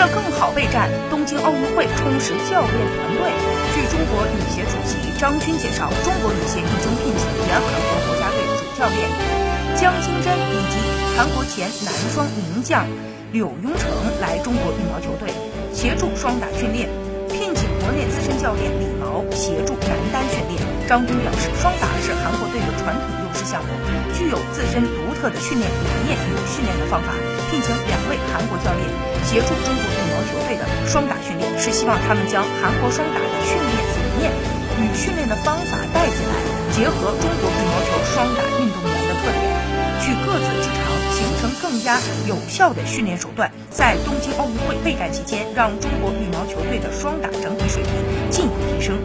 了更好备战东京奥运会，充实教练团队，据中国女协主席张军介绍，中国女协已经聘请原韩国国家队主教练姜金珍以及韩国前男双名将柳永成来中国羽毛球队协助双打训练。聘请国内资深教练李毛协助男单训练。张军表示，双打是韩国队的传统项目，具有自身独特的训练理念与训练的方法。聘请两位韩国教练协助中国羽毛球队的双打训练，是希望他们将韩国双打的训练理念与训练的方法带进来，结合中国羽毛球双打运动员的特点，去各自之长。形成更加有效的训练手段，在东京奥运会备战期间，让中国羽毛球队的双打整体水平进一步提升。